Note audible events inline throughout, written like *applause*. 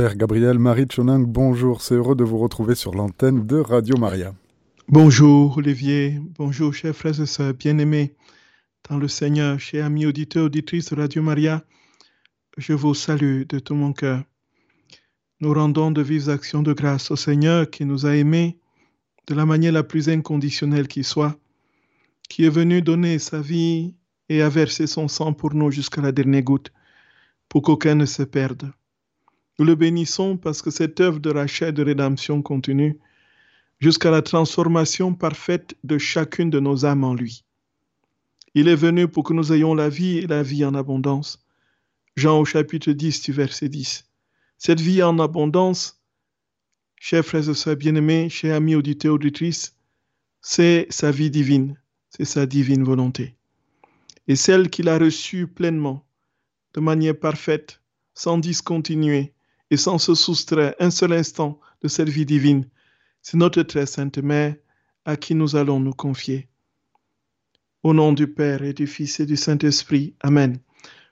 Père Gabriel Marie Choning, bonjour, c'est heureux de vous retrouver sur l'antenne de Radio Maria. Bonjour Olivier, bonjour chers frères et sœurs bien-aimés dans le Seigneur, chers amis auditeurs, auditrices de Radio Maria, je vous salue de tout mon cœur. Nous rendons de vives actions de grâce au Seigneur qui nous a aimés de la manière la plus inconditionnelle qui soit, qui est venu donner sa vie et a versé son sang pour nous jusqu'à la dernière goutte, pour qu'aucun ne se perde. Nous le bénissons parce que cette œuvre de rachat et de rédemption continue jusqu'à la transformation parfaite de chacune de nos âmes en lui. Il est venu pour que nous ayons la vie et la vie en abondance. Jean au chapitre 10 du verset 10. Cette vie en abondance, chers frères et sœurs bien-aimés, chers amis auditeurs, auditrices, c'est sa vie divine, c'est sa divine volonté. Et celle qu'il a reçue pleinement, de manière parfaite, sans discontinuer et sans se soustraire un seul instant de cette vie divine, c'est notre très sainte Mère à qui nous allons nous confier. Au nom du Père et du Fils et du Saint-Esprit. Amen.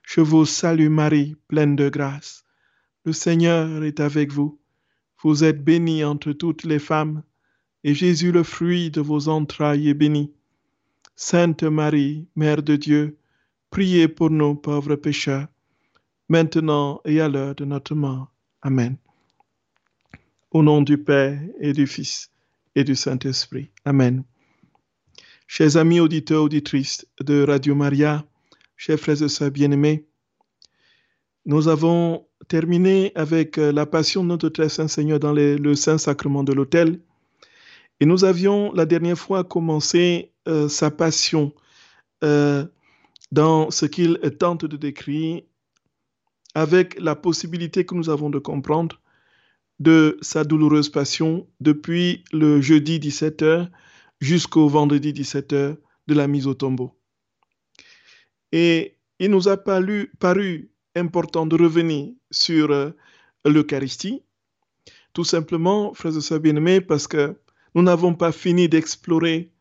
Je vous salue Marie, pleine de grâce. Le Seigneur est avec vous. Vous êtes bénie entre toutes les femmes, et Jésus, le fruit de vos entrailles, est béni. Sainte Marie, Mère de Dieu, priez pour nous pauvres pécheurs, maintenant et à l'heure de notre mort. Amen. Au nom du Père et du Fils et du Saint-Esprit. Amen. Chers amis auditeurs, auditrices de Radio Maria, chers frères et sœurs bien-aimés, nous avons terminé avec euh, la passion de notre très saint Seigneur dans le Saint-Sacrement de l'autel. Et nous avions la dernière fois commencé euh, sa passion euh, dans ce qu'il tente de décrire avec la possibilité que nous avons de comprendre de sa douloureuse passion depuis le jeudi 17h jusqu'au vendredi 17h de la mise au tombeau. Et il nous a paru, important de revenir sur euh, l'Eucharistie, tout simplement, frères et sœurs bien-aimés, parce que nous n'avons pas fini d'explorer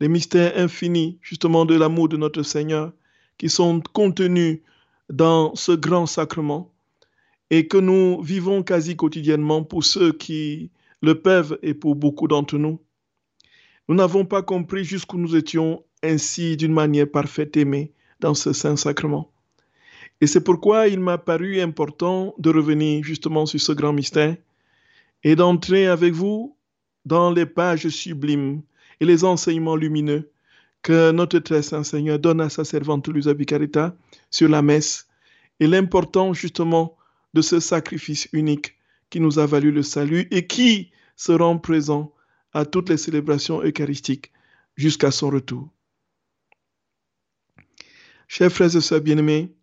les mystères infinis, justement, de l'amour de notre Seigneur, qui sont contenus dans ce grand sacrement et que nous vivons quasi quotidiennement pour ceux qui le peuvent et pour beaucoup d'entre nous. Nous n'avons pas compris jusqu'où nous étions ainsi d'une manière parfaite aimés dans ce saint sacrement. Et c'est pourquoi il m'a paru important de revenir justement sur ce grand mystère et d'entrer avec vous dans les pages sublimes et les enseignements lumineux que notre très saint Seigneur donne à sa servante Luisa Vicarita sur la messe et l'importance justement de ce sacrifice unique qui nous a valu le salut et qui se rend présent à toutes les célébrations eucharistiques jusqu'à son retour. Chers frères et sœurs bien-aimés,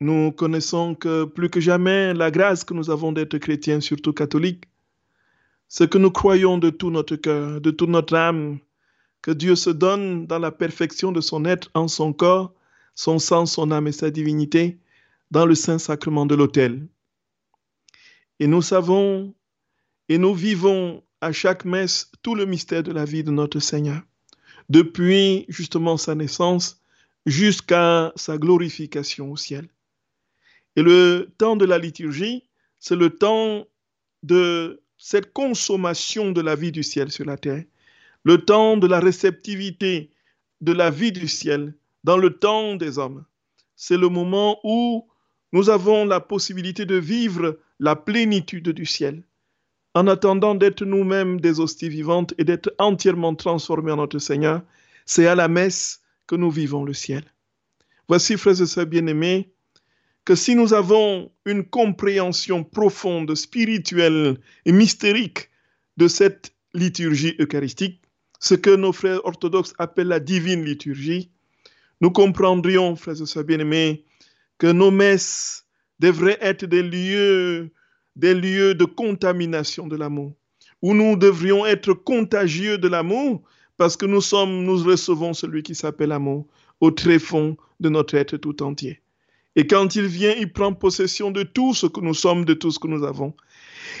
nous connaissons que plus que jamais la grâce que nous avons d'être chrétiens, surtout catholiques, ce que nous croyons de tout notre cœur, de toute notre âme, que Dieu se donne dans la perfection de son être en son corps, son sang, son âme et sa divinité dans le saint sacrement de l'autel. Et nous savons et nous vivons à chaque messe tout le mystère de la vie de notre Seigneur, depuis justement sa naissance jusqu'à sa glorification au ciel. Et le temps de la liturgie, c'est le temps de cette consommation de la vie du ciel sur la terre le temps de la réceptivité de la vie du ciel dans le temps des hommes. C'est le moment où nous avons la possibilité de vivre la plénitude du ciel, en attendant d'être nous-mêmes des hosties vivantes et d'être entièrement transformés en notre Seigneur. C'est à la messe que nous vivons le ciel. Voici, frères et sœurs bien-aimés, que si nous avons une compréhension profonde, spirituelle et mystérique de cette liturgie eucharistique, ce que nos frères orthodoxes appellent la divine liturgie, nous comprendrions, frères et sœurs bien-aimés, que nos messes devraient être des lieux, des lieux de contamination de l'amour, où nous devrions être contagieux de l'amour, parce que nous sommes, nous recevons celui qui s'appelle amour au tréfonds de notre être tout entier. Et quand il vient, il prend possession de tout ce que nous sommes, de tout ce que nous avons.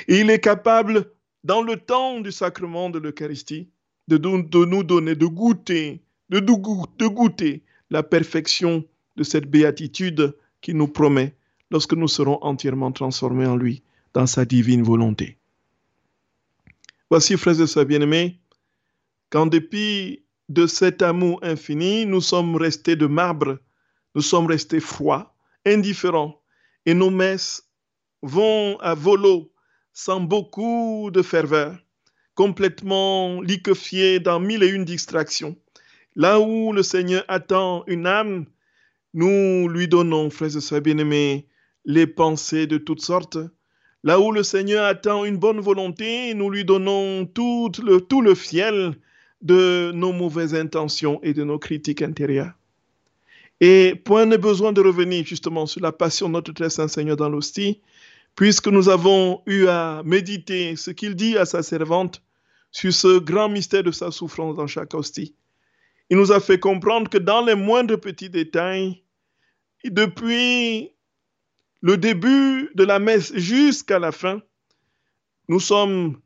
Et il est capable, dans le temps du sacrement de l'Eucharistie, de, nous donner, de goûter, de, de goûter la perfection de cette béatitude qu'il nous promet lorsque nous serons entièrement transformés en lui dans sa divine volonté. Voici, frères et sœurs bien-aimés, qu'en dépit de cet amour infini, nous sommes restés de marbre, nous sommes restés froids, indifférents, et nos messes vont à volo sans beaucoup de ferveur, complètement liquefiées dans mille et une distractions. Là où le Seigneur attend une âme, nous lui donnons, frères et sœurs bien-aimés, les pensées de toutes sortes. Là où le Seigneur attend une bonne volonté, nous lui donnons tout le, tout le fiel de nos mauvaises intentions et de nos critiques intérieures. Et point n'est besoin de revenir justement sur la passion de notre très saint Seigneur dans l'hostie, puisque nous avons eu à méditer ce qu'il dit à sa servante sur ce grand mystère de sa souffrance dans chaque hostie. Il nous a fait comprendre que dans les moindres petits détails, depuis le début de la messe jusqu'à la fin, nous sommes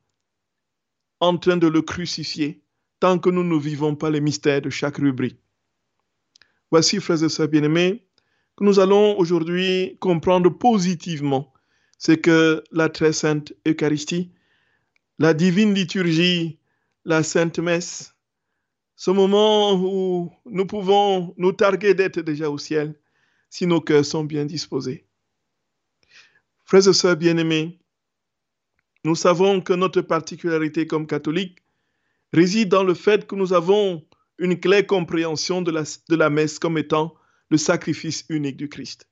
en train de le crucifier tant que nous ne vivons pas les mystères de chaque rubrique. Voici, frères et sœurs bien-aimés, que nous allons aujourd'hui comprendre positivement ce que la très sainte Eucharistie, la divine liturgie, la sainte messe, ce moment où nous pouvons nous targuer d'être déjà au ciel si nos cœurs sont bien disposés. Frères et sœurs bien-aimés, nous savons que notre particularité comme catholiques réside dans le fait que nous avons une claire compréhension de la, de la messe comme étant le sacrifice unique du Christ.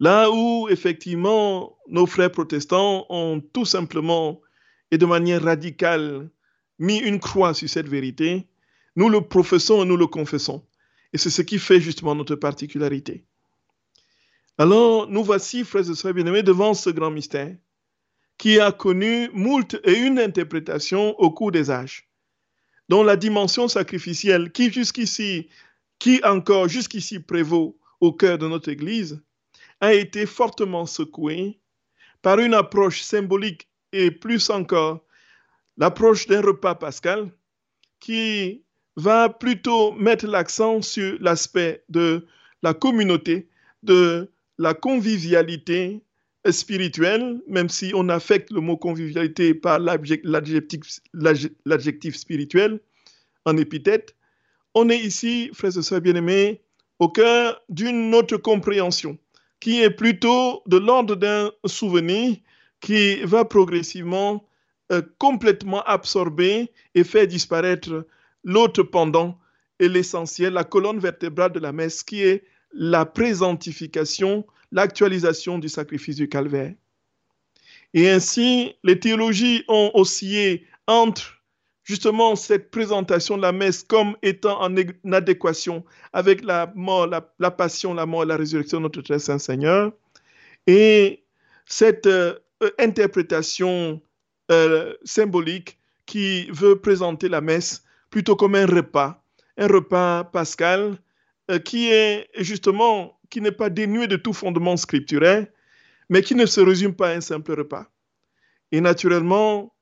Là où, effectivement, nos frères protestants ont tout simplement et de manière radicale mis une croix sur cette vérité, nous le professons et nous le confessons. Et c'est ce qui fait justement notre particularité. Alors, nous voici, frères et sœurs bien-aimés, devant ce grand mystère qui a connu moult et une interprétation au cours des âges, dont la dimension sacrificielle qui jusqu'ici, qui encore jusqu'ici prévaut au cœur de notre Église, a été fortement secouée par une approche symbolique et plus encore l'approche d'un repas pascal qui va plutôt mettre l'accent sur l'aspect de la communauté, de la convivialité spirituelle, même si on affecte le mot convivialité par l'adjectif spirituel en épithète, on est ici, frères et sœurs bien-aimés, au cœur d'une autre compréhension qui est plutôt de l'ordre d'un souvenir qui va progressivement euh, complètement absorber et faire disparaître l'autre pendant et l'essentiel, la colonne vertébrale de la messe qui est la présentification l'actualisation du sacrifice du calvaire. Et ainsi, les théologies ont oscillé entre justement cette présentation de la messe comme étant en adéquation avec la mort, la, passion, la mort la résurrection de notre très saint Seigneur, et cette euh, interprétation euh, symbolique qui veut présenter la messe plutôt comme un repas, un repas pascal euh, qui est justement qui n'est pas dénué de tout fondement scripturaire, mais qui ne se résume pas à un simple repas. Et naturellement,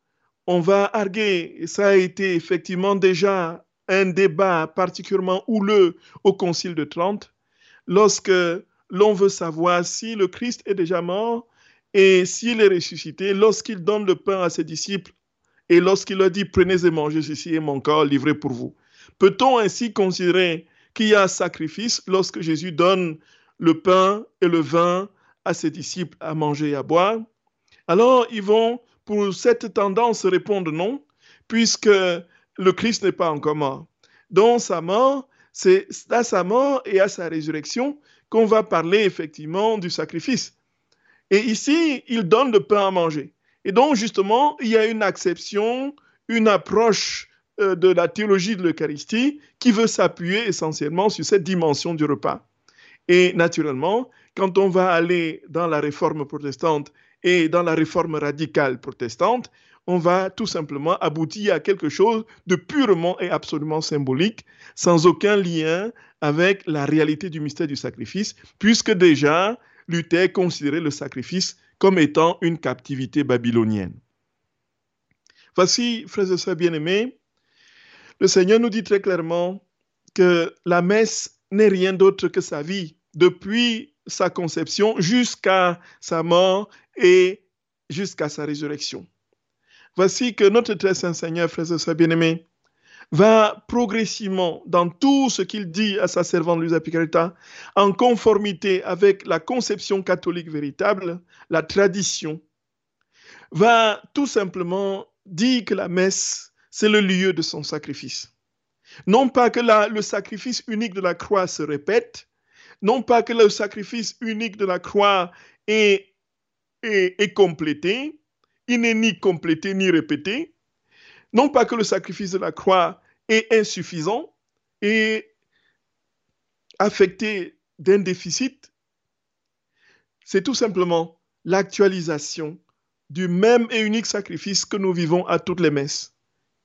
on va arguer, ça a été effectivement déjà un débat particulièrement houleux au Concile de Trente, lorsque l'on veut savoir si le Christ est déjà mort et s'il est ressuscité, lorsqu'il donne le pain à ses disciples et lorsqu'il leur dit prenez et mangez ceci est mon corps livré pour vous. Peut-on ainsi considérer qu'il y a sacrifice lorsque Jésus donne le pain et le vin à ses disciples à manger et à boire, alors ils vont, pour cette tendance, répondre non, puisque le Christ n'est pas encore mort. Dans sa mort, c'est à sa mort et à sa résurrection qu'on va parler effectivement du sacrifice. Et ici, il donne le pain à manger. Et donc, justement, il y a une acception, une approche euh, de la théologie de l'Eucharistie qui veut s'appuyer essentiellement sur cette dimension du repas. Et naturellement, quand on va aller dans la réforme protestante et dans la réforme radicale protestante, on va tout simplement aboutir à quelque chose de purement et absolument symbolique, sans aucun lien avec la réalité du mystère du sacrifice, puisque déjà Luther considérait le sacrifice comme étant une captivité babylonienne. Voici, frères et sœurs bien-aimés, le Seigneur nous dit très clairement que la messe n'est rien d'autre que sa vie depuis sa conception jusqu'à sa mort et jusqu'à sa résurrection. Voici que notre très saint Seigneur, frères et sœurs bien-aimés, va progressivement dans tout ce qu'il dit à sa servante Luisa Picaretta, en conformité avec la conception catholique véritable, la tradition, va tout simplement dire que la messe, c'est le lieu de son sacrifice. Non pas que le sacrifice unique de la croix se répète, non pas que le sacrifice unique de la croix est, est complété, il n'est ni complété ni répété, non pas que le sacrifice de la croix est insuffisant et affecté d'un déficit, c'est tout simplement l'actualisation du même et unique sacrifice que nous vivons à toutes les messes.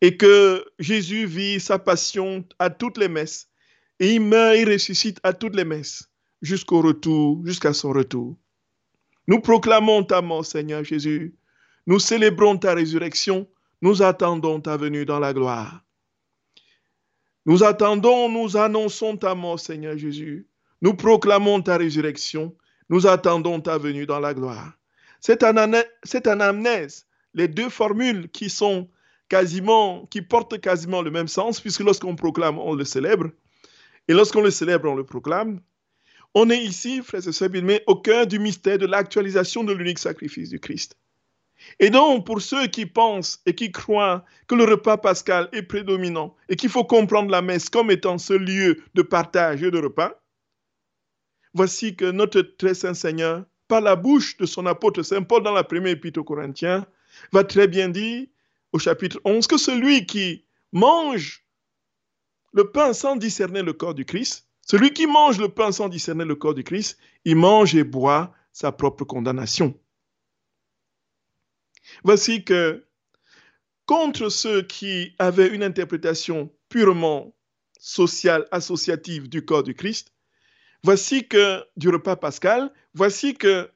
Et que Jésus vit sa passion à toutes les messes. Et il meurt et ressuscite à toutes les messes, jusqu'au retour, jusqu'à son retour. Nous proclamons ta mort, Seigneur Jésus. Nous célébrons ta résurrection. Nous attendons ta venue dans la gloire. Nous attendons, nous annonçons ta mort, Seigneur Jésus. Nous proclamons ta résurrection. Nous attendons ta venue dans la gloire. C'est un anamnèse, les deux formules qui sont qui portent quasiment le même sens, puisque lorsqu'on proclame, on le célèbre. Et lorsqu'on le célèbre, on le proclame. On est ici, frères et sœurs mais au cœur du mystère de l'actualisation de l'unique sacrifice du Christ. Et donc, pour ceux qui pensent et qui croient que le repas pascal est prédominant et qu'il faut comprendre la messe comme étant ce lieu de partage et de repas, voici que notre très saint Seigneur par la bouche de son apôtre Saint Paul dans la première épître aux Corinthiens, va très bien dire au chapitre 11 que celui qui mange le pain sans discerner le corps du Christ, celui qui mange le pain sans discerner le corps du Christ, il mange et boit sa propre condamnation. Voici que contre ceux qui avaient une interprétation purement sociale, associative du corps du Christ, voici que du repas pascal, voici que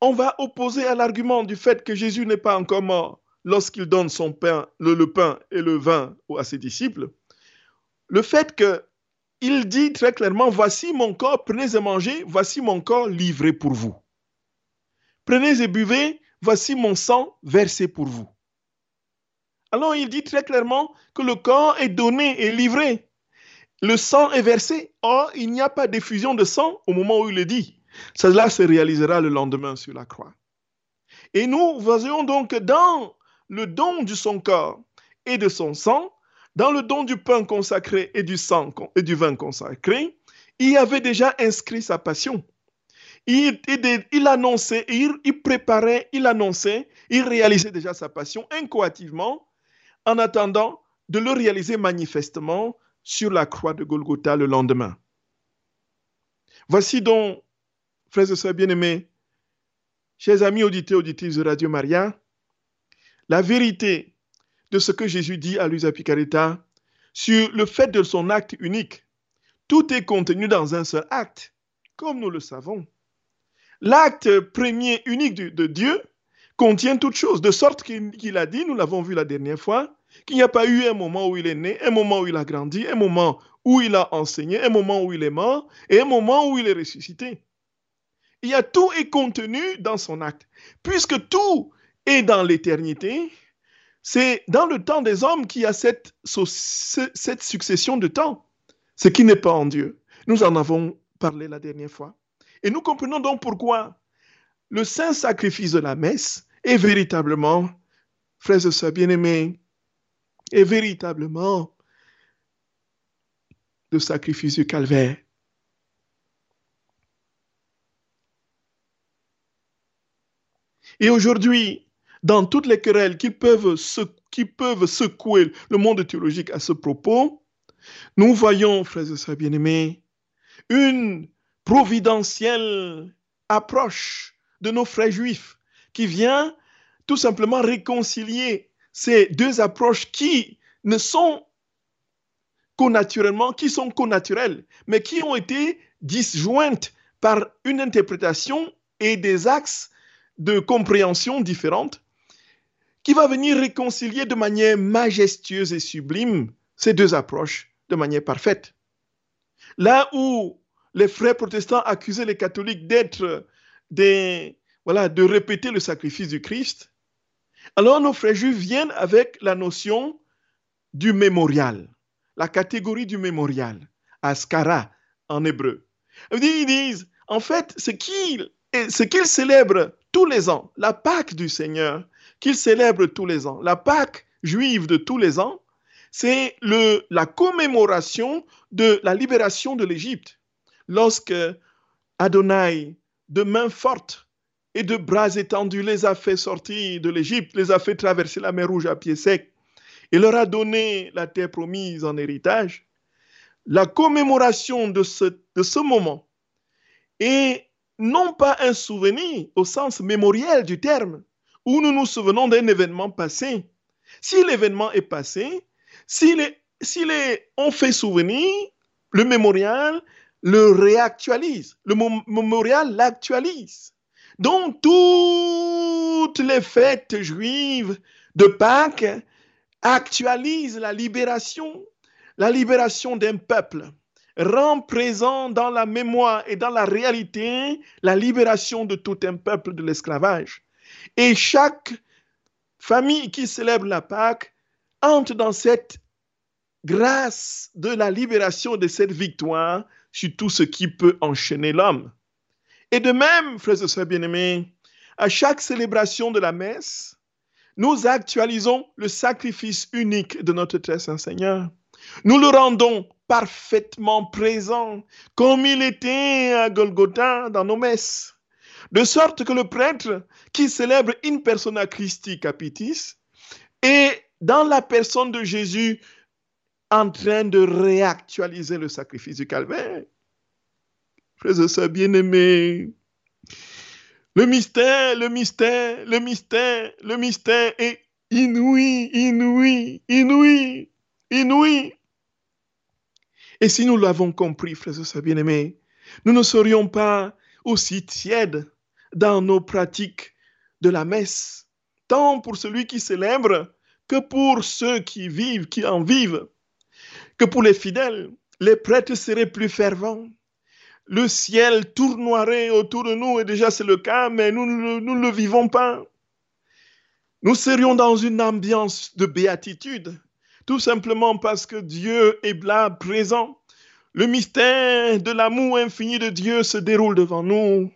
on va opposer à l'argument du fait que Jésus n'est pas encore mort lorsqu'il donne son pain, le, pain et le vin à ses disciples, le fait que il dit très clairement voici mon corps, prenez et mangez, voici mon corps livré pour vous. Prenez et buvez, voici mon sang versé pour vous. Alors il dit très clairement que le corps est donné et livré le sang est versé. Or, il n'y a pas d'effusion de sang au moment où il le dit. Cela se réalisera le lendemain sur la croix. Et nous voyons donc dans le don de son corps et de son sang, dans le don du pain consacré et du vin consacré, il avait déjà inscrit sa passion. Il, annonçait, il préparait, il annonçait, il réalisait déjà sa passion incoativement en attendant de le réaliser manifestement sur la croix de Golgotha le lendemain. Voici donc, frères et sœurs bien-aimés, chers amis auditeurs, auditrices de Radio Maria, la vérité de ce que Jésus dit à Luisa Picaretta sur le fait de son acte unique. Tout est contenu dans un seul acte, comme nous le savons. L'acte premier unique de, Dieu contient toutes choses, de sorte qu'il a dit, nous l'avons vu la dernière fois, qu'il n'y a pas eu un moment où il est né, un moment où il a grandi, un moment où il a enseigné, un moment où il est mort et un moment où il est ressuscité. Il y a tout est contenu dans son acte. Puisque tout est dans l'éternité, c'est dans le temps des hommes qu'il y a cette, succession de temps, ce qui n'est pas en Dieu. Nous en avons parlé la dernière fois. Et nous comprenons donc pourquoi le saint sacrifice de la messe est véritablement, frères et sœurs bien-aimés, est véritablement le sacrifice du calvaire. Et aujourd'hui, dans toutes les querelles qui peuvent, qui peuvent secouer le monde théologique à ce propos, nous voyons, frères et sœurs bien-aimés, une providentielle approche de nos frères juifs qui vient tout simplement réconcilier ces deux approches qui ne sont connaturellement, qui sont connaturelles, mais qui ont été disjointes par une interprétation et des axes de compréhension différentes, qui va venir réconcilier de manière majestueuse et sublime ces deux approches de manière parfaite. Là où les frères protestants accusaient les catholiques d'être des voilà, de répéter le sacrifice du Christ, alors nos frères juifs viennent avec la notion du mémorial, la catégorie du mémorial, askara en hébreu. Ils disent, en fait, ce qu'ils célèbrent tous les ans, la Pâque du Seigneur, qu'ils célèbrent tous les ans, la Pâque juive de tous les ans, c'est la commémoration de la libération de l'Égypte. Lorsque Adonai, de main forte et de bras étendus, les a fait sortir de l'Égypte, les a fait traverser la mer Rouge à pied sec, et leur a donné la terre promise en héritage, la commémoration de ce, de ce moment est non pas un souvenir au sens mémoriel du terme, où nous nous souvenons d'un événement passé. Si l'événement est passé, si les, on fait souvenir, le mémorial le réactualise, le mémorial l'actualise. Donc toutes les fêtes juives de Pâques actualisent la libération, la libération d'un peuple rend présent dans la mémoire et dans la réalité la libération de tout un peuple de l'esclavage. Et chaque famille qui célèbre la Pâque entre dans cette grâce de la libération de cette victoire sur tout ce qui peut enchaîner l'homme. Et de même, frères et sœurs bien-aimés, à chaque célébration de la messe, nous actualisons le sacrifice unique de notre très saint Seigneur. Nous le rendons parfaitement présent, comme il était à Golgotha dans nos messes. De sorte que le prêtre qui célèbre in persona Christi capitis est dans la personne de Jésus en train de réactualiser le sacrifice du calvaire. Frères et sœurs bien-aimés, le mystère, le mystère, le mystère, le mystère est inouï, inouï, inouï, inouï. Et si nous l'avons compris, frères et sœurs bien-aimés, nous ne serions pas aussi tièdes dans nos pratiques de la messe, tant pour celui qui célèbre que pour ceux qui vivent, qui en vivent, que pour les fidèles. Les prêtres seraient plus fervents. Le ciel tournoierait autour de nous, et déjà c'est le cas, mais nous ne le vivons pas. Nous serions dans une ambiance de béatitude, tout simplement parce que Dieu est là, présent. Le mystère de l'amour infini de Dieu se déroule devant nous.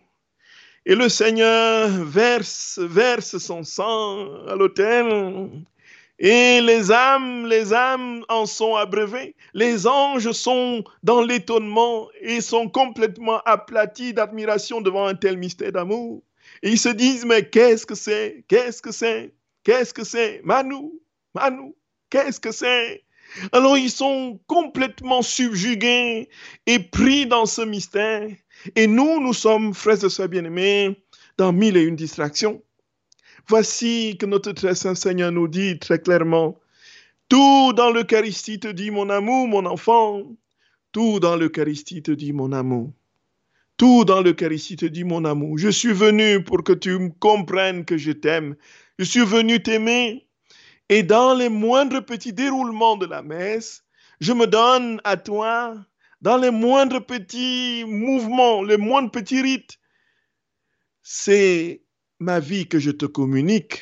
Et le Seigneur verse, verse son sang à l'autel. Et les âmes, les âmes en sont abreuvées. Les anges sont dans l'étonnement et sont complètement aplatis d'admiration devant un tel mystère d'amour. Et ils se disent, mais qu'est-ce que c'est? Qu'est-ce que c'est? Qu'est-ce que c'est? Manu, Manu, Qu'est-ce que c'est? Alors ils sont complètement subjugués et pris dans ce mystère. Et nous, nous sommes, frères et sœurs bien-aimés, dans mille et une distractions. Voici que notre très saint Seigneur nous dit très clairement, tout dans l'Eucharistie te dit mon amour, mon enfant. Tout dans l'Eucharistie te dit mon amour. Tout dans l'Eucharistie te dit mon amour. Je suis venu pour que tu comprennes que je t'aime. Je suis venu t'aimer. Et dans les moindres petits déroulements de la messe, je me donne à toi dans les moindres petits mouvements, les moindres petits rites. C'est ma vie que je te communique.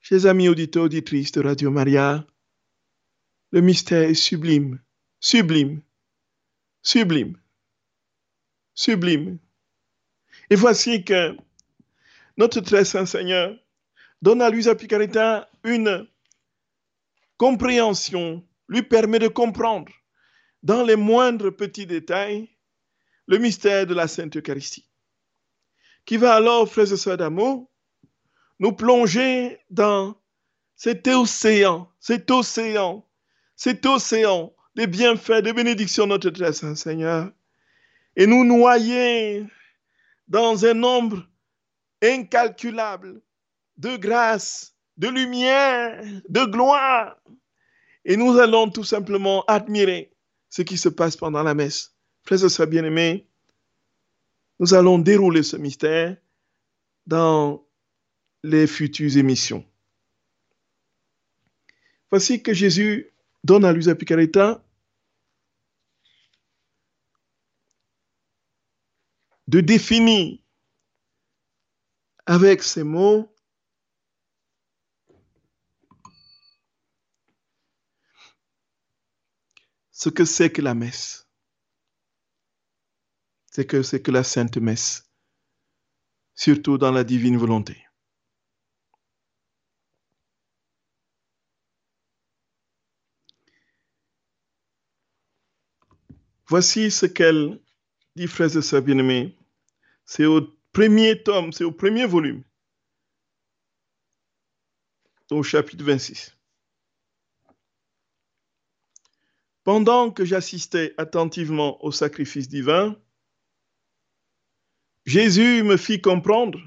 Chers amis auditeurs, auditrices de Radio Maria, le mystère est sublime, sublime, sublime, sublime. Et voici que notre très saint Seigneur donne à Luisa Picaretta une compréhension, lui permet de comprendre dans les moindres petits détails le mystère de la Sainte Eucharistie, qui va alors, frères et sœurs d'amour, nous plonger dans cet océan, cet océan, cet océan des bienfaits, des bénédictions de notre très saint Seigneur, et nous noyer dans un nombre incalculable de grâce, de lumière, de gloire. Et nous allons tout simplement admirer ce qui se passe pendant la messe. Frères et sœurs bien-aimés, nous allons dérouler ce mystère dans les futures émissions. Voici que Jésus donne à Luisa Picaretta de définir avec ces mots ce que c'est que la messe. C'est que c'est que la sainte messe, surtout dans la divine volonté. Voici ce qu'elle dit, frères et sœurs bien-aimés. C'est au premier tome, c'est au premier volume, au chapitre 26. Pendant que j'assistais attentivement au sacrifice divin, Jésus me fit comprendre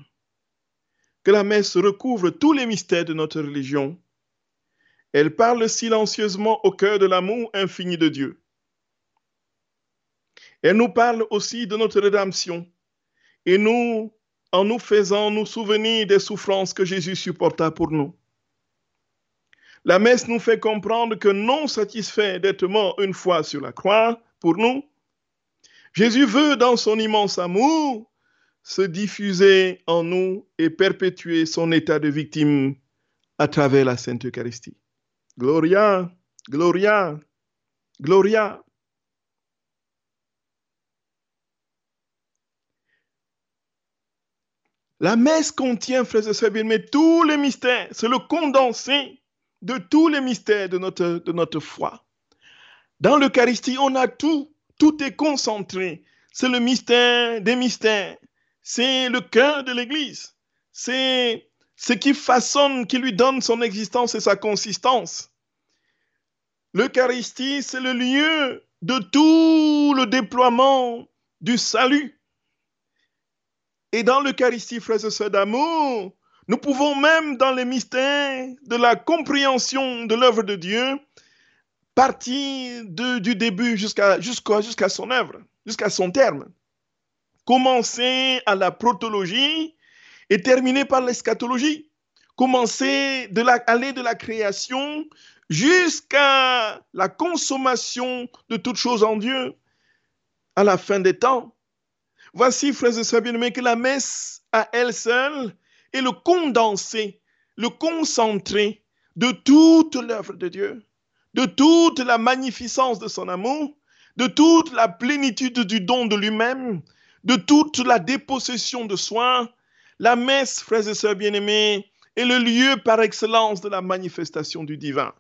que la messe recouvre tous les mystères de notre religion. Elle parle silencieusement au cœur de l'amour infini de Dieu. Elle nous parle aussi de notre rédemption et nous, en nous faisant nous souvenir des souffrances que Jésus supporta pour nous. La messe nous fait comprendre que non satisfait d'être mort une fois sur la croix pour nous, Jésus veut, dans son immense amour, se diffuser en nous et perpétuer son état de victime à travers la Sainte Eucharistie. Gloria, Gloria, Gloria. La messe contient, frères et sœurs bien tous les mystères. C'est le condensé de tous les mystères de notre, de notre foi. Dans l'Eucharistie, on a tout. Tout est concentré. C'est le mystère des mystères. C'est le cœur de l'Église. C'est ce qui façonne, qui lui donne son existence et sa consistance. L'Eucharistie, c'est le lieu de tout le déploiement du salut. Et dans l'Eucharistie, frères et sœurs d'amour, nous pouvons même, dans les mystères de la compréhension de l'œuvre de Dieu, partir du début jusqu'à son œuvre, jusqu'à son terme. Commencer à la protologie et terminer par l'eschatologie. Commencer de la, aller de la création jusqu'à la consommation de toutes choses en Dieu à la fin des temps. Voici, frères et sœurs bien-aimés, que la messe à elle seule est le condensé, le concentré de toute l'œuvre de Dieu, de toute la magnificence de son amour, de toute la plénitude du don de lui-même, de toute la dépossession de soi. La messe, frères et sœurs bien-aimés, est le lieu par excellence de la manifestation du divin.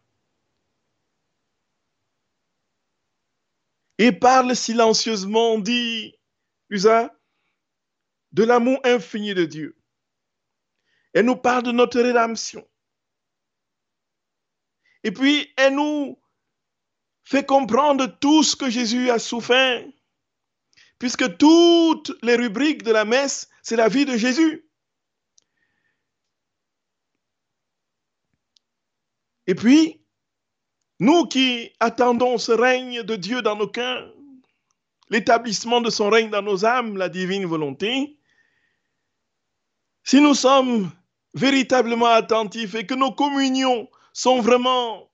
Et parle silencieusement, dit Usa, de l'amour infini de Dieu. Elle nous parle de notre rédemption. Et puis, elle nous fait comprendre tout ce que Jésus a souffert, puisque toutes les rubriques de la messe, c'est la vie de Jésus. Et puis, nous qui attendons ce règne de Dieu dans nos cœurs, l'établissement de son règne dans nos âmes, la divine volonté, si nous sommes véritablement attentifs et que nos communions sont vraiment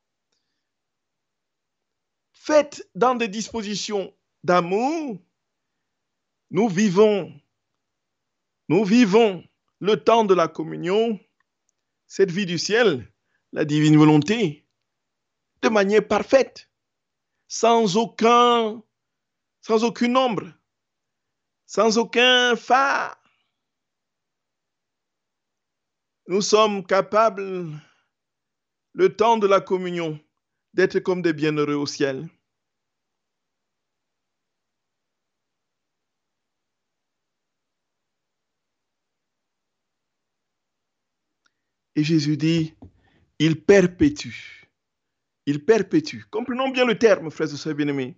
faites dans des dispositions d'amour, nous vivons, nous vivons le temps de la communion, cette vie du ciel, la divine volonté, de manière parfaite, sans aucun sans aucune ombre, sans aucun phare. Nous sommes capables, le temps de la communion, d'être comme des bienheureux au ciel. Et Jésus dit, il perpétue. Il perpétue. Comprenons bien le terme, frères et sœurs bien-aimés.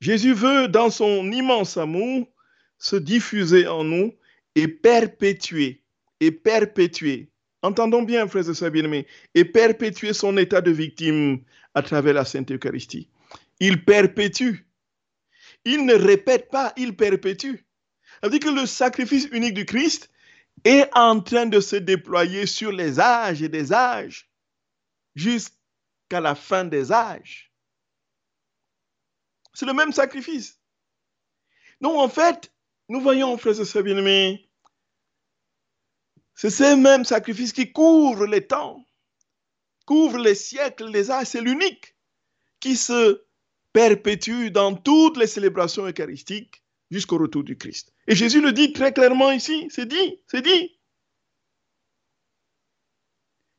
Jésus veut, dans son immense amour, se diffuser en nous et perpétuer, et perpétuer. Entendons bien, frères et sœurs bien-aimés, et perpétuer son état de victime à travers la Sainte Eucharistie. Il perpétue. Il ne répète pas, il perpétue. Ça veut dire que le sacrifice unique du Christ est en train de se déployer sur les âges et des âges, jusqu'à la fin des âges. C'est le même sacrifice. Non, en fait, nous voyons, frères et sœurs bien-aimés, c'est ces mêmes sacrifices qui couvrent les temps, couvrent les siècles, les âges, c'est l'unique qui se perpétue dans toutes les célébrations eucharistiques jusqu'au retour du Christ. Et Jésus le dit très clairement ici, c'est dit, c'est dit.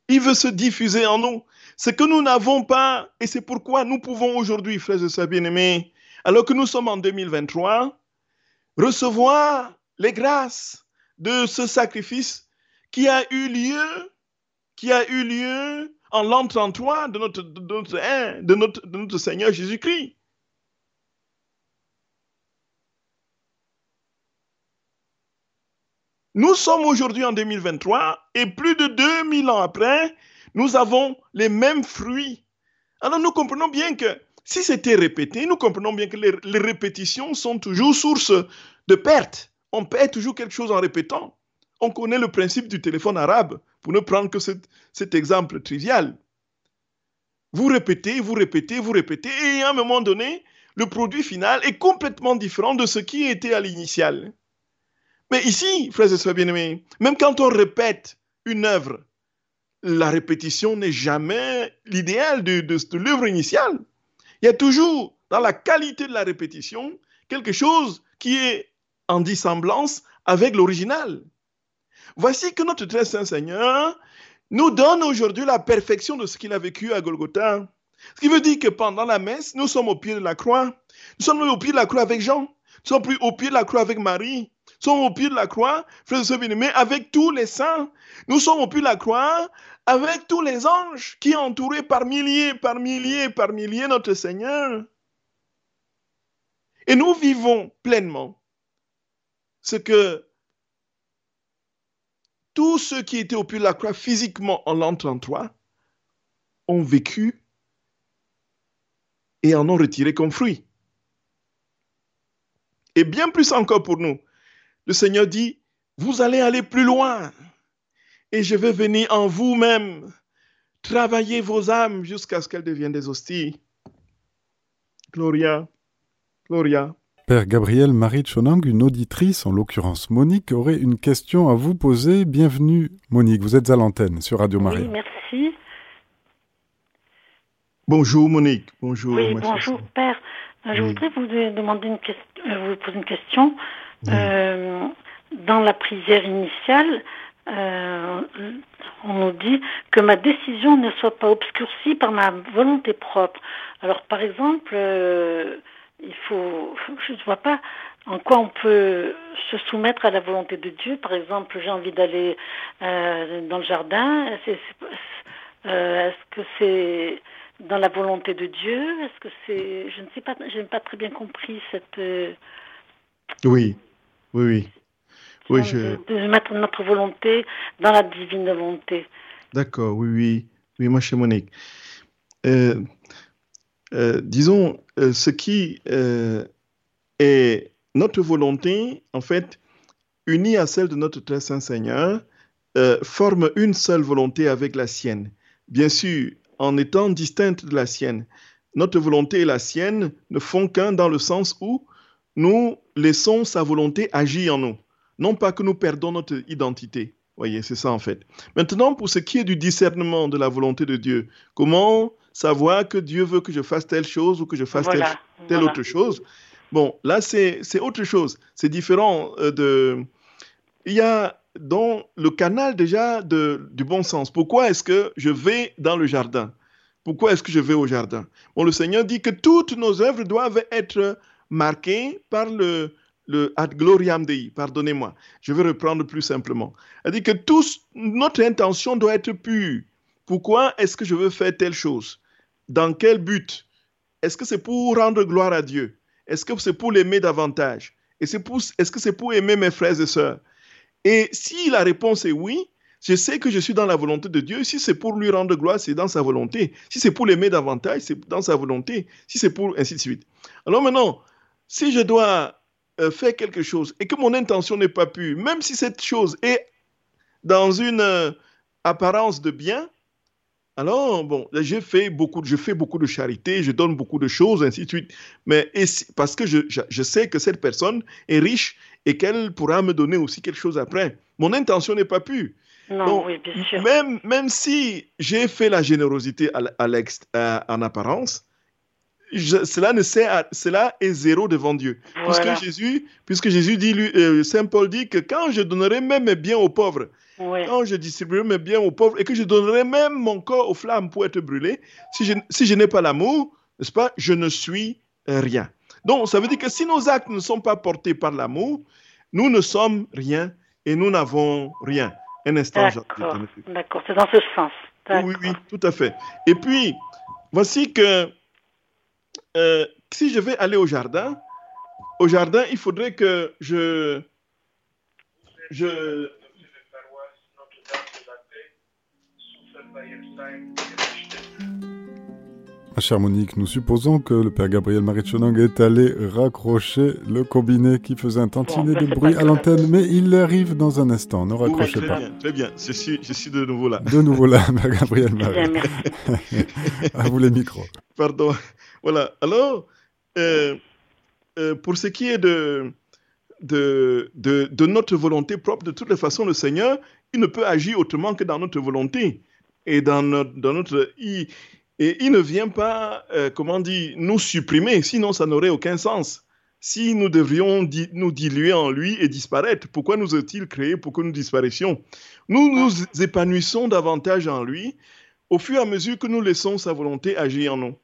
Il veut se diffuser en nous. Ce que nous n'avons pas, et c'est pourquoi nous pouvons aujourd'hui, frères et sœurs bien-aimés, alors que nous sommes en 2023, recevoir les grâces de ce sacrifice qui a eu lieu, qui a en l'an 33 de notre, de notre, hein, de notre, de notre Seigneur Jésus-Christ. Nous sommes aujourd'hui en 2023 et plus de 2000 ans après, nous avons les mêmes fruits. Alors nous comprenons bien que si c'était répété, nous comprenons bien que les, répétitions sont toujours source de perte. On perd toujours quelque chose en répétant. On connaît le principe du téléphone arabe, pour ne prendre que cet, exemple trivial. Vous répétez, vous répétez, vous répétez, et à un moment donné, le produit final est complètement différent de ce qui était à l'initial. Mais ici, frères et sœurs bien-aimés, même quand on répète une œuvre, la répétition n'est jamais l'idéal de l'œuvre initiale. Il y a toujours, dans la qualité de la répétition, quelque chose qui est en dissemblance avec l'original. Voici que notre très saint Seigneur nous donne aujourd'hui la perfection de ce qu'il a vécu à Golgotha. Ce qui veut dire que pendant la messe, nous sommes au pied de la croix. Nous sommes au pied de la croix avec Jean. Nous sommes au pied de la croix avec Marie. Nous sommes au pied de la croix, frères et sœurs bien-aimés, avec tous les saints. Nous sommes au pied de la croix avec tous les anges qui entouraient par milliers, par milliers, par milliers notre Seigneur. Et nous vivons pleinement ce que tous ceux qui étaient au pied de la croix physiquement en l'an 33 ont vécu et en ont retiré comme fruit. Et bien plus encore pour nous, le Seigneur dit, vous allez aller plus loin et je vais venir en vous-même travailler vos âmes jusqu'à ce qu'elles deviennent des hosties. Gloria, Gloria. Père Gabriel Marie Chonang, une auditrice, en l'occurrence Monique, aurait une question à vous poser. Bienvenue Monique, vous êtes à l'antenne sur Radio Marie. Oui, merci. Bonjour Monique, bonjour. Oui, bonjour Père. Je oui. voudrais vous demander une question, vous poser une question. Oui. Euh, dans la prière initiale, euh, on nous dit que ma décision ne soit pas obscurcie par ma volonté propre. Alors, par exemple, euh, il faut, je ne vois pas en quoi on peut se soumettre à la volonté de Dieu. Par exemple, j'ai envie d'aller euh, dans le jardin. Est-ce que c'est dans la volonté de Dieu? Est-ce que c'est, je ne sais pas, je n'ai pas très bien compris cette. Oui, oui, oui. Oui, je... de, de, mettre notre volonté dans la divine volonté. D'accord, oui, oui. Oui, moi, chez Monique. Euh, euh, disons, euh, ce qui est notre volonté, en fait, unie à celle de notre très saint Seigneur, forme une seule volonté avec la sienne. Bien sûr, en étant distincte de la sienne. Notre volonté et la sienne ne font qu'un dans le sens où nous laissons sa volonté agir en nous non pas que nous perdons notre identité. Voyez, c'est ça en fait. Maintenant, pour ce qui est du discernement de la volonté de Dieu, comment savoir que Dieu veut que je fasse telle chose ou que je fasse voilà, telle, telle voilà. autre chose? Bon, là, c'est autre chose. C'est différent euh, de... Il y a dans le canal déjà de, du bon sens. Pourquoi est-ce que je vais dans le jardin? Pourquoi est-ce que je vais au jardin? Bon, le Seigneur dit que toutes nos œuvres doivent être marquées par le, le ad gloriam dei, pardonnez-moi, je vais reprendre plus simplement. Dit que tous, notre intention doit être pure. Pourquoi est-ce que je veux faire telle chose? Dans quel but? Est-ce que c'est pour rendre gloire à Dieu? Est-ce que c'est pour l'aimer davantage? Est-ce que c'est pour aimer mes frères et sœurs? Et si la réponse est oui, je sais que je suis dans la volonté de Dieu. Si c'est pour lui rendre gloire, c'est dans sa volonté. Si c'est pour l'aimer davantage, c'est dans sa volonté. Si c'est pour ainsi de suite. Alors maintenant, si je dois euh, faire quelque chose et que mon intention n'est pas pure, même si cette chose est dans une euh, apparence de bien, Alors, bon, j'ai fait beaucoup, je fais beaucoup de charité, je donne beaucoup de choses, ainsi de suite. Mais parce que je, je, sais que cette personne est riche et qu'elle pourra me donner aussi quelque chose après. Mon intention n'est pas pure. Non, oui, bien sûr. Même, même si j'ai fait la générosité à, à en apparence, cela, ne sert cela est zéro devant Dieu. Puisque, Jésus, puisque Jésus dit, lui, euh, Saint Paul dit que quand je donnerai même mes biens aux pauvres, quand je distribuerai mes biens aux pauvres et que je donnerai même mon corps aux flammes pour être brûlé, si je, si je n'ai pas l'amour, n'est-ce pas, je ne suis rien. Donc, ça veut dire que si nos actes ne sont pas portés par l'amour, nous ne sommes rien et nous n'avons rien. Un instant, D'accord, c'est dans ce sens. Oui, oui, tout à fait. Et puis, voici que euh, si je vais aller au jardin, au jardin, il faudrait que je, je, Ma chère Monique, nous supposons que le père Gabriel Marichonang est allé raccrocher le combiné qui faisait un tantinet de bruit à l'antenne, mais il arrive dans un instant. Ne raccrochez pas. Bien, très bien, je suis, je suis de nouveau là. De nouveau là, *laughs* père Gabriel Marie. *laughs* à vous les micros. Pardon. Voilà. Alors, euh, euh, pour ce qui est de, de, de, notre volonté propre, de toutes les façons, le Seigneur, il ne peut agir autrement que dans notre volonté. Et dans notre. Dans notre il, et il ne vient pas, euh, comment dire, nous supprimer, sinon ça n'aurait aucun sens. Si nous devrions nous diluer en lui et disparaître, pourquoi nous a-t-il créé pour que nous disparaissions? Nous nous épanouissons davantage en lui au fur et à mesure que nous laissons sa volonté agir en nous.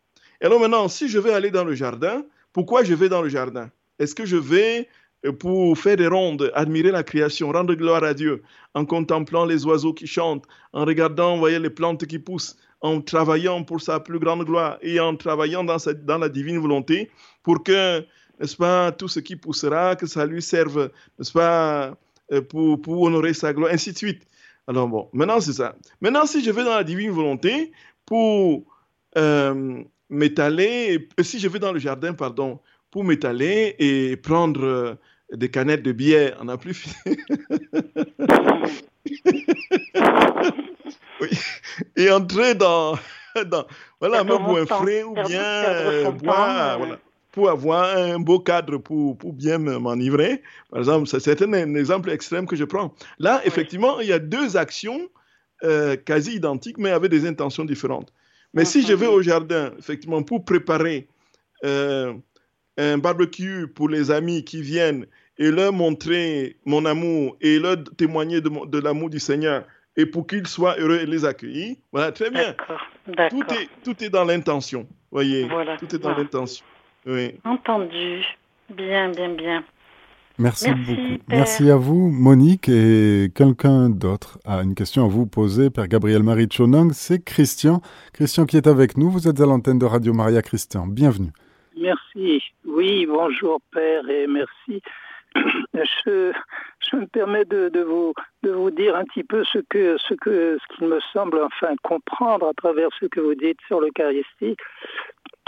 Et alors maintenant, si je vais aller dans le jardin, pourquoi je vais dans le jardin? Est-ce que je vais euh, pour faire des rondes, admirer la création, rendre gloire à Dieu, en contemplant les oiseaux qui chantent, en regardant, voyez, les plantes qui poussent, en travaillant pour sa plus grande gloire et en travaillant dans, dans la divine volonté pour que, n'est-ce pas, tout ce qui poussera, que ça lui serve, n'est-ce pas, euh, pour, pour honorer sa gloire, ainsi de suite. Alors bon, maintenant c'est ça. Maintenant, si je vais dans la divine volonté pour euh, m'étaler, si je vais dans le jardin, pardon, pour m'étaler et prendre euh, des canettes de bière, on n'a plus fini. *laughs* oui. Et entrer dans, dans voilà, me boire un frais ou bien euh, boire, voilà, pour avoir un beau cadre pour, pour bien m'enivrer. Par exemple, c'est un, exemple extrême que je prends. Là, effectivement, il y a deux actions euh, quasi identiques, mais avec des intentions différentes. Mais si je vais au jardin, effectivement, pour préparer euh, un barbecue pour les amis qui viennent et leur montrer mon amour et leur témoigner de, l'amour du Seigneur et pour qu'ils soient heureux et les accueillir, voilà, très bien. Tout est, tout est dans l'intention, voyez. Tout est dans l'intention. Oui. Entendu. Bien, bien, bien. Merci, beaucoup. Merci à vous, Monique. Et quelqu'un d'autre a une question à vous poser, Père Gabriel Marie Chonang, c'est Christian. Christian qui est avec nous. Vous êtes à l'antenne de Radio Maria Christian. Bienvenue. Merci. Oui, bonjour, Père, et merci. *clears throat* Je, je me permets de, de, vous, de vous dire un petit peu ce que ce que ce qu'il me semble enfin comprendre à travers ce que vous dites sur l'Eucharistie,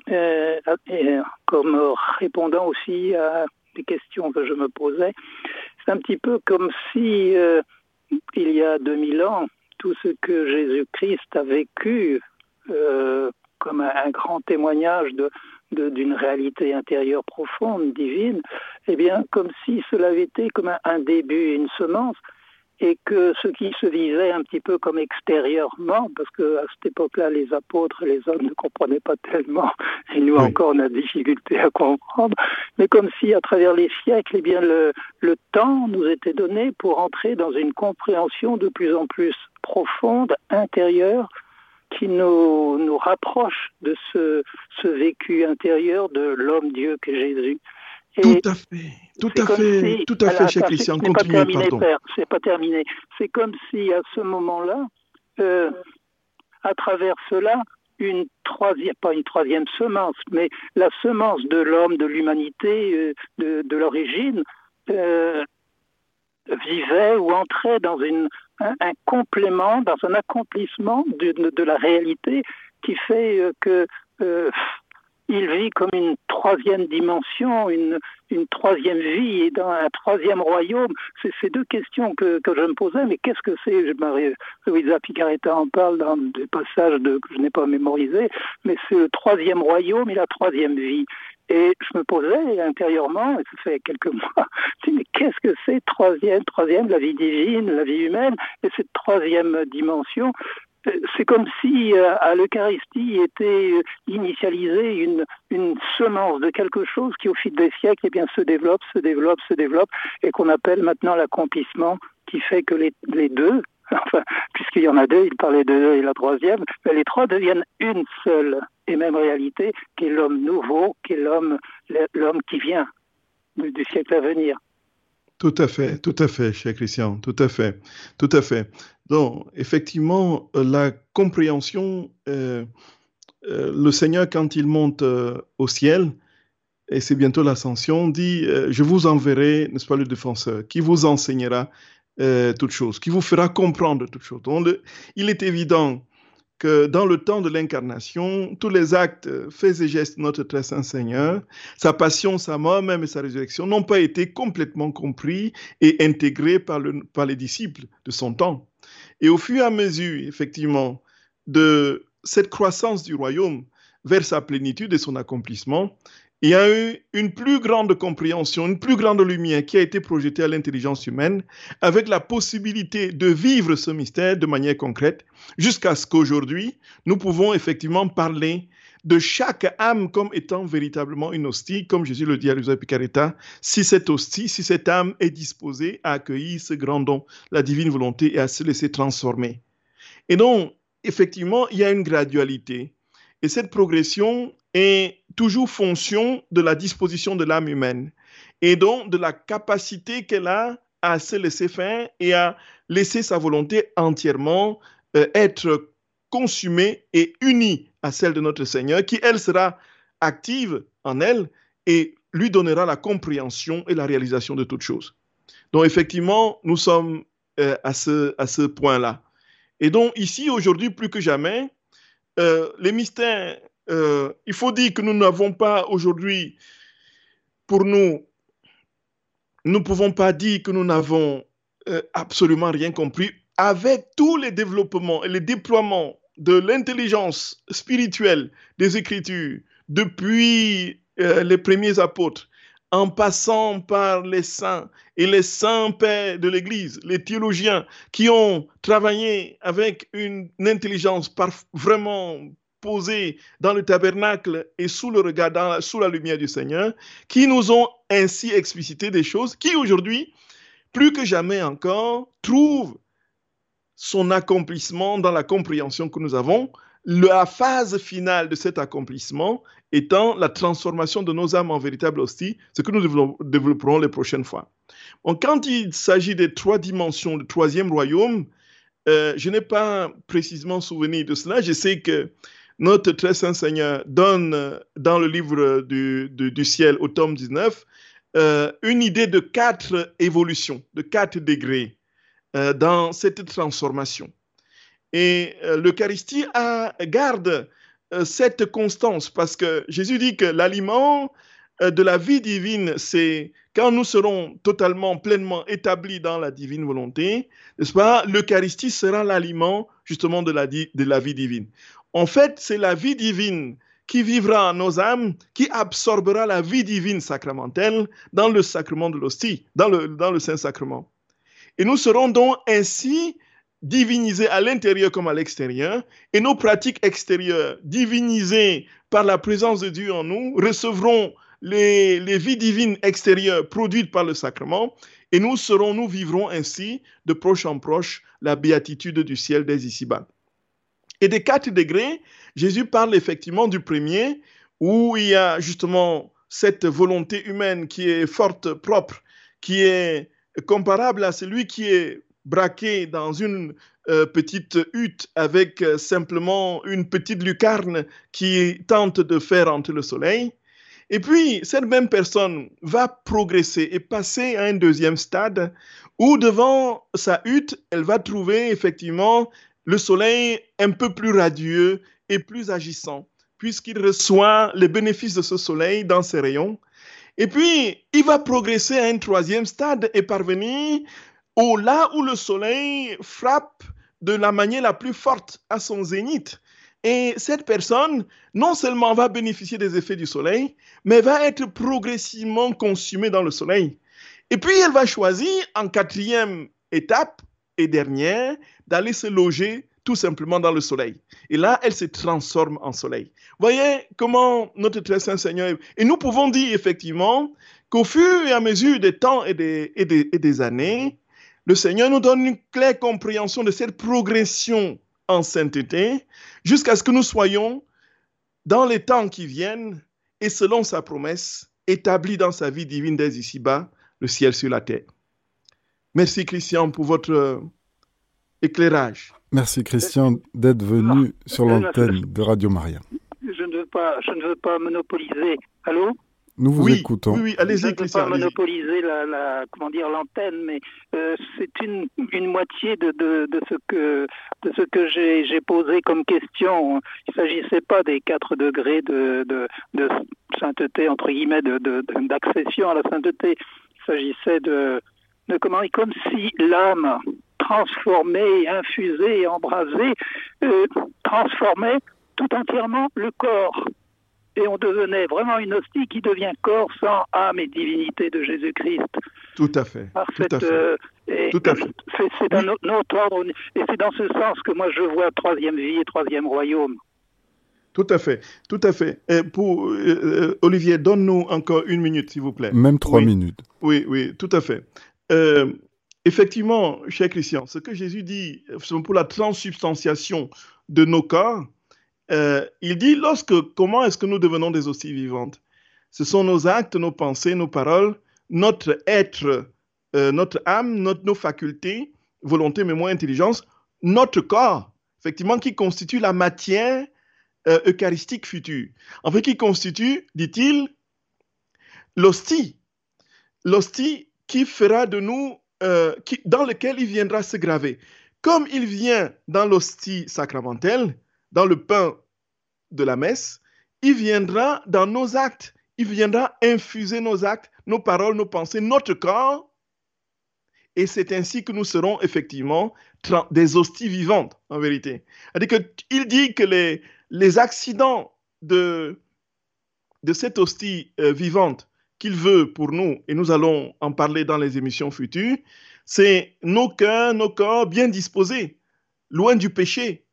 euh, et comme répondant aussi à des questions que je me posais. C'est un petit peu comme si, euh, il y a 2000 ans, tout ce que Jésus-Christ a vécu euh, comme un, grand témoignage d'une réalité intérieure profonde, divine, eh bien, comme si cela avait été comme un début, une semence, et que ce qui se vivait un petit peu comme extérieurement, parce que à cette époque-là, les apôtres, les hommes ne comprenaient pas tellement, et nous encore on a difficulté à comprendre, mais comme si à travers les siècles, eh bien le, le temps nous était donné pour entrer dans une compréhension de plus en plus profonde, intérieure, qui nous, nous rapproche de ce, ce vécu intérieur de l'homme-dieu qu'est Jésus. Tout à fait. Tout à fait, tout à fait, cher Christian. Continuez, pas terminé, Père, c'est pas terminé. C'est comme si à ce moment-là, euh, à travers cela, une troisième, pas une troisième semence, mais la semence de l'homme, de l'humanité, euh, de, de l'origine, euh, vivait ou entrait dans une, un, un, complément, dans un accomplissement de, de, de, la réalité qui fait que il vit comme une troisième dimension, une, troisième vie et dans un troisième royaume. C'est ces deux questions que, je me posais, mais qu'est-ce que c'est? Marie-Louisa Picaretta en parle dans des passages que je n'ai pas mémorisés, mais c'est le troisième royaume et la troisième vie. Et je me posais intérieurement, et ça fait quelques *laughs* mois, mais qu'est-ce que c'est troisième, troisième, la vie divine, la vie humaine, et cette troisième dimension, c'est comme si euh, à l'Eucharistie était initialisée une, une semence de quelque chose qui au fil des siècles eh bien, se développe, se développe, se développe, et qu'on appelle maintenant l'accomplissement, qui fait que les, les deux, *laughs* enfin, puisqu'il y en a deux, il parlait de deux et la troisième, les trois deviennent une seule et même réalité, qui est l'homme nouveau, qui est l'homme, l'homme qui vient du siècle à venir. Tout à fait, tout à fait, cher Christian, tout à fait, tout à fait. Donc, effectivement, euh, la compréhension, euh, euh, le Seigneur, quand il monte au ciel, et c'est bientôt l'ascension, dit, je vous enverrai, n'est-ce pas, le défenseur, qui vous enseignera toutes choses, qui vous fera comprendre toutes choses. Donc, il est évident dans le temps de l'incarnation, tous les actes, faits et gestes de notre très saint Seigneur, sa passion, sa mort même et sa résurrection n'ont pas été complètement compris et intégrés par, par les disciples de son temps. Et au fur et à mesure, effectivement, de cette croissance du royaume vers sa plénitude et son accomplissement, il y a eu une plus grande compréhension, une plus grande lumière qui a été projetée à l'intelligence humaine avec la possibilité de vivre ce mystère de manière concrète jusqu'à ce qu'aujourd'hui, nous pouvons effectivement parler de chaque âme comme étant véritablement une hostie, comme Jésus le dit à Luisa Picaretta, si cette hostie, si cette âme est disposée à accueillir ce grand don, la divine volonté, et à se laisser transformer. Et donc, effectivement, il y a une gradualité. Et cette progression est toujours fonction de la disposition de l'âme humaine et donc de la capacité qu'elle a à se laisser faire et à laisser sa volonté entièrement euh, être consumée et unie à celle de notre Seigneur, qui, elle, sera active en elle et lui donnera la compréhension et la réalisation de toutes choses. Donc, effectivement, nous sommes euh, à ce, à ce point-là. Et donc, ici, aujourd'hui, plus que jamais, euh, les mystères euh, il faut dire que nous n'avons pas aujourd'hui, pour nous, nous ne pouvons pas dire que nous n'avons euh, absolument rien compris. Avec tous les développements et les déploiements de l'intelligence spirituelle des Écritures depuis euh, les premiers apôtres, en passant par les saints et les saints pères de l'Église, les théologiens qui ont travaillé avec une intelligence vraiment posés dans le tabernacle et sous le regard, sous la lumière du Seigneur, qui nous ont ainsi explicité des choses qui aujourd'hui, plus que jamais encore, trouvent son accomplissement dans la compréhension que nous avons, la phase finale de cet accomplissement étant la transformation de nos âmes en véritable hostie, ce que nous développerons les prochaines fois. quand il s'agit des trois dimensions du troisième royaume, euh, je n'ai pas précisément souvenir de cela. Je sais que notre très saint Seigneur donne euh, dans le livre du, du, ciel au tome 19 euh, une idée de quatre évolutions, de quatre degrés euh, dans cette transformation. Et l'Eucharistie garde cette constance parce que Jésus dit que l'aliment de la vie divine, c'est quand nous serons totalement, pleinement établis dans la divine volonté, n'est-ce pas L'Eucharistie sera l'aliment justement de la, de la vie divine. En fait, c'est la vie divine qui vivra en nos âmes, qui absorbera la vie divine sacramentelle dans le sacrement de l'hostie, dans le, Saint-Sacrement. Et nous serons donc ainsi divinisés à l'intérieur comme à l'extérieur, et nos pratiques extérieures, divinisées par la présence de Dieu en nous, recevront les, les vies divines extérieures produites par le sacrement, et nous serons, nous vivrons ainsi de proche en proche la béatitude du ciel des ici-bas. Et des quatre degrés, Jésus parle effectivement du premier, où il y a justement cette volonté humaine qui est forte, propre, qui est comparable à celui qui est braqué dans une euh, petite hutte avec euh, simplement une petite lucarne qui tente de faire entrer le soleil. Et puis, cette même personne va progresser et passer à un deuxième stade où devant sa hutte, elle va trouver effectivement le soleil un peu plus radieux et plus agissant, puisqu'il reçoit les bénéfices de ce soleil dans ses rayons. Et puis, il va progresser à un troisième stade et parvenir au là où le soleil frappe de la manière la plus forte à son zénith. Et cette personne, non seulement va bénéficier des effets du soleil, mais va être progressivement consumée dans le soleil. Et puis, elle va choisir en quatrième étape et dernière d'aller se loger tout simplement dans le soleil. Et là, elle se transforme en soleil. Voyez comment notre très saint Seigneur est. Et nous pouvons dire effectivement qu'au fur et à mesure des temps et des, et des, et des années, le Seigneur nous donne une claire compréhension de cette progression en sainteté jusqu'à ce que nous soyons dans les temps qui viennent et selon sa promesse, établis dans sa vie divine dès ici-bas, le ciel sur la terre. Merci Christian pour votre éclairage. Merci Christian d'être venu sur l'antenne de Radio Maria. Je ne veux pas, je ne veux pas monopoliser. Allô? Nous vous écoutons. Oui, oui allez-y, Christian. Je ne veux pas monopoliser la, la, comment dire, l'antenne, mais euh, c'est une, une moitié de, de, de, ce que, de ce que j'ai, j'ai posé comme question. Il ne s'agissait pas des 4 degrés de, de, de sainteté, entre guillemets, de, de, d'accession à la sainteté. Il s'agissait de, de comment, comme si l'âme transformée, infusée, embrasée, euh, transformait tout entièrement le corps et on devenait vraiment une hostie qui devient corps sans âme et divinité de Jésus-Christ. Tout à fait. tout à fait. Euh, c'est d'un autre ordre, et c'est dans ce sens que moi je vois troisième vie et troisième royaume. Tout à fait, tout à fait. Et pour euh, euh, Olivier, donne-nous encore une minute, s'il vous plaît. Même trois minutes. Oui, oui, tout à fait. Effectivement, cher Christian, ce que Jésus dit pour la transsubstantiation de nos corps, euh, il dit lorsque comment est-ce que nous devenons des hosties vivantes? Ce sont nos actes, nos pensées, nos paroles, notre être, euh, notre âme, notre, nos facultés, volonté, mémoire, intelligence, notre corps, effectivement, qui constitue la matière euh, eucharistique future. En fait, qui constitue, dit-il, l'hostie. L'hostie qui fera de nous, qui, dans lequel il viendra se graver. Comme il vient dans l'hostie sacramentelle, dans le pain de la messe, il viendra dans nos actes, il viendra infuser nos actes, nos paroles, nos pensées, notre corps. Et c'est ainsi que nous serons effectivement des hosties vivantes, en vérité. Il dit que les, accidents de, de cette hostie euh, vivante qu'il veut pour nous, et nous allons en parler dans les émissions futures, c'est nos cœurs, nos corps bien disposés, loin du péché,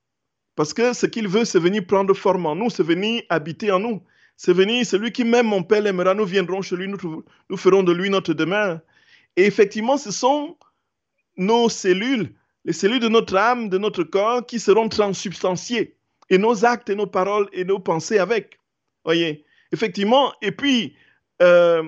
parce que ce qu'il veut, c'est venir prendre forme en nous, c'est venir habiter en nous. C'est venir, celui qui même mon Père aimera, nous viendrons chez lui, nous, nous ferons de lui notre demeure. Et effectivement, ce sont nos cellules, les cellules de notre âme, de notre corps, qui seront transsubstantiées. Et nos actes et nos paroles et nos pensées avec. Voyez, effectivement. Et puis, euh,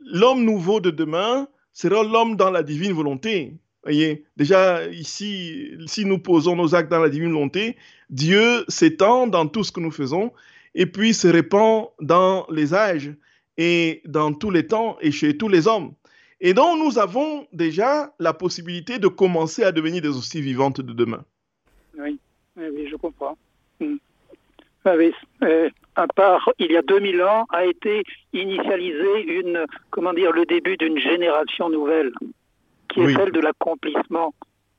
l'homme nouveau de demain sera l'homme dans la divine volonté. Voyez, déjà ici, si nous posons nos actes dans la divine volonté, Dieu s'étend dans tout ce que nous faisons et puis se répand dans les âges et dans tous les temps et chez tous les hommes. Et donc nous avons déjà la possibilité de commencer à devenir des hosties vivantes de demain. Oui, oui, je comprends. Hmm. Ah euh, à part, il y a 2000 ans, a été initialisé une, comment dire, le début d'une génération nouvelle qui est celle de l'accomplissement.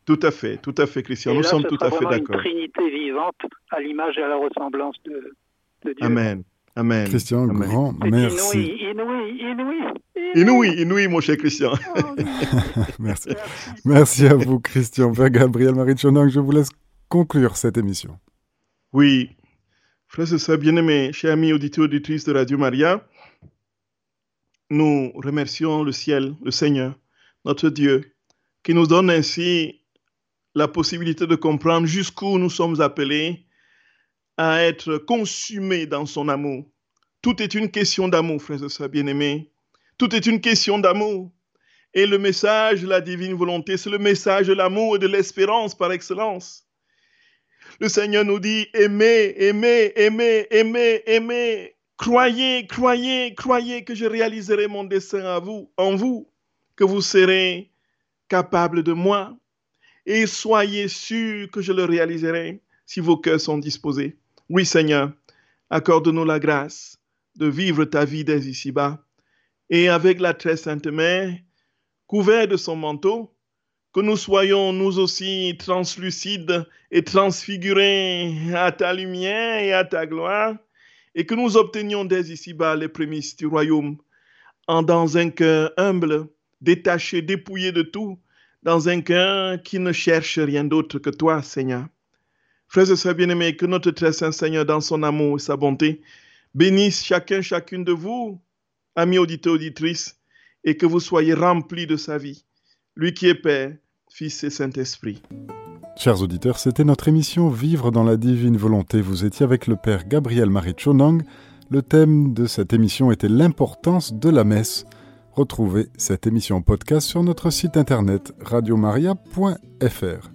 Tout à fait, tout à fait, Christian. Nous sommes tout à fait d'accord. une trinité vivante à l'image et à la ressemblance de, Dieu. Amen. Amen. Christian, grand merci. Inouï, inouï, inouï. Inouï, mon cher Christian. Oh, *laughs* merci. merci. à vous, Christian. Père Gabriel Marie Chonang, je vous laisse conclure cette émission. Oui. Frères et sœurs bien-aimés, chers amis auditeurs auditrices de Radio Maria, nous remercions le ciel, le Seigneur, notre Dieu, qui nous donne ainsi la possibilité de comprendre jusqu'où nous sommes appelés à être consumés dans son amour. Tout est une question d'amour, frères et sœurs bien-aimés. Tout est une question d'amour. Et le message de la divine volonté, c'est le message de l'amour et de l'espérance par excellence. Le Seigneur nous dit, aimez, aimez, aimez, aimez, aimez. Croyez, croyez, croyez que je réaliserai mon dessein à vous, en vous que vous serez capable de moi et soyez sûr que je le réaliserai si vos cœurs sont disposés. Oui, Seigneur, accorde-nous la grâce de vivre ta vie dès ici-bas. Et avec la très sainte mère, couvert de son manteau, que nous soyons nous aussi translucides et transfigurés à ta lumière et à ta gloire, et que nous obtenions dès ici-bas les prémices du royaume, en dans un cœur humble, détaché, dépouillé de tout, dans un cœur qui ne cherche rien d'autre que toi, Seigneur. Frères et sœurs bien-aimés, que notre très saint Seigneur, dans son amour et sa bonté, bénisse chacun, chacune de vous, amis auditeurs, auditrices, et que vous soyez remplis de sa vie. Lui qui est Père, Fils et Saint-Esprit. Chers auditeurs, c'était notre émission Vivre dans la divine volonté. Vous étiez avec le Père Gabriel Marie Chonang. Le thème de cette émission était l'importance de la messe. Retrouvez cette émission podcast sur notre site internet radiomaria.fr.